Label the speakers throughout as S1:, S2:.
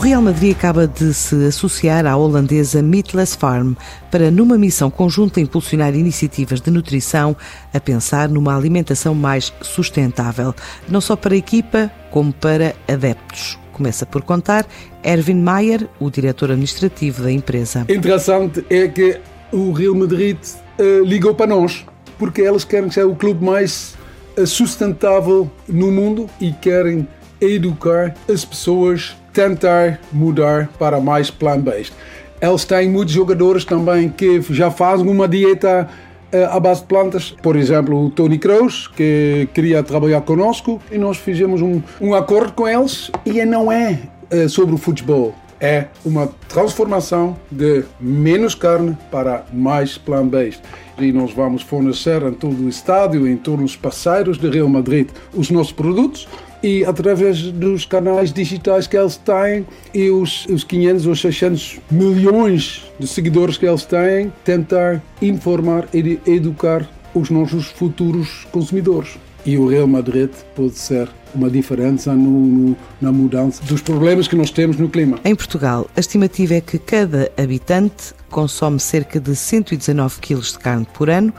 S1: Real Madrid acaba de se associar à holandesa Meatless Farm para, numa missão conjunta, impulsionar iniciativas de nutrição a pensar numa alimentação mais sustentável, não só para a equipa, como para adeptos. Começa por contar Erwin Mayer, o diretor administrativo da empresa.
S2: Interessante é que o Real Madrid uh, ligou para nós, porque eles querem ser o clube mais uh, sustentável no mundo e querem educar as pessoas tentar mudar para mais plant-based. Eles têm muitos jogadores também que já fazem uma dieta uh, à base de plantas. Por exemplo, o Tony Kroos, que queria trabalhar conosco, e nós fizemos um, um acordo com eles. E não é uh, sobre o futebol, é uma transformação de menos carne para mais plant-based. E nós vamos fornecer em todo o estádio, em todos os parceiros de Real Madrid, os nossos produtos e através dos canais digitais que eles têm e os, os 500 ou 600 milhões de seguidores que eles têm, tentar informar e educar os nossos futuros consumidores. E o Real Madrid pode ser uma diferença no, no, na mudança dos problemas que nós temos no clima.
S1: Em Portugal, a estimativa é que cada habitante consome cerca de 119 kg de carne por ano,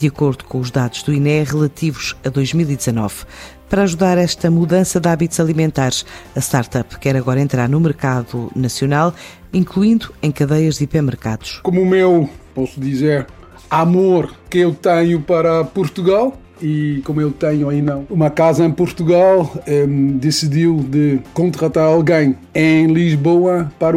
S1: de acordo com os dados do INE relativos a 2019. Para ajudar esta mudança de hábitos alimentares, a startup quer agora entrar no mercado nacional, incluindo em cadeias de hipermercados.
S2: Como o meu, posso dizer, amor que eu tenho para Portugal, e como eu tenho ainda uma casa em Portugal, um, decidiu de contratar alguém em Lisboa para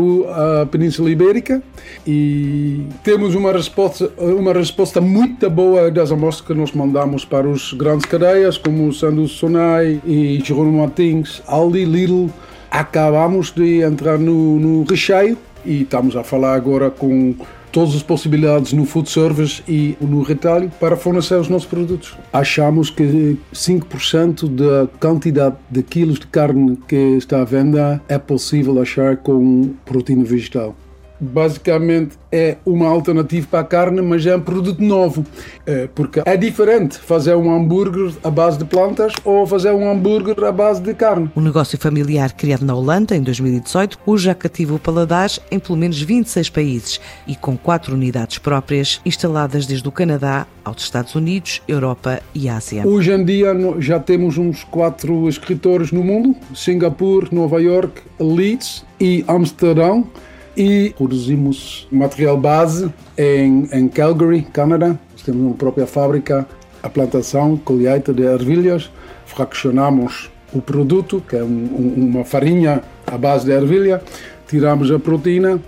S2: a Península Ibérica e temos uma resposta, uma resposta muito boa das amostras que nós mandamos para os grandes cadeias, como sendo Sonai e Jerónimo Martins, Aldi, Lidl. Acabamos de entrar no, no recheio e estamos a falar agora com todas as possibilidades no food service e no retalho para fornecer os nossos produtos. Achamos que 5% da quantidade de quilos de carne que está à venda é possível achar com proteína vegetal basicamente é uma alternativa para a carne, mas é um produto novo. É, porque é diferente fazer um hambúrguer à base de plantas ou fazer um hambúrguer à base de carne.
S1: Um negócio familiar criado na Holanda em 2018, hoje já cativa o paladar em pelo menos 26 países e com quatro unidades próprias instaladas desde o Canadá aos Estados Unidos, Europa e Ásia.
S2: Hoje em dia já temos uns quatro escritores no mundo: Singapura, Nova York, Leeds e Amsterdão e produzimos material base em, em Calgary, Canadá. Temos uma própria fábrica, a plantação, colheita de ervilhas. Fraccionamos o produto, que é um, uma farinha à base de ervilha, tiramos a proteína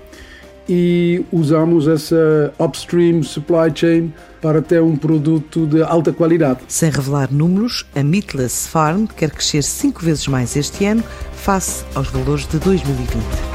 S2: e usamos essa upstream supply chain para ter um produto de alta qualidade.
S1: Sem revelar números, a Meatless Farm quer crescer cinco vezes mais este ano face aos valores de 2020.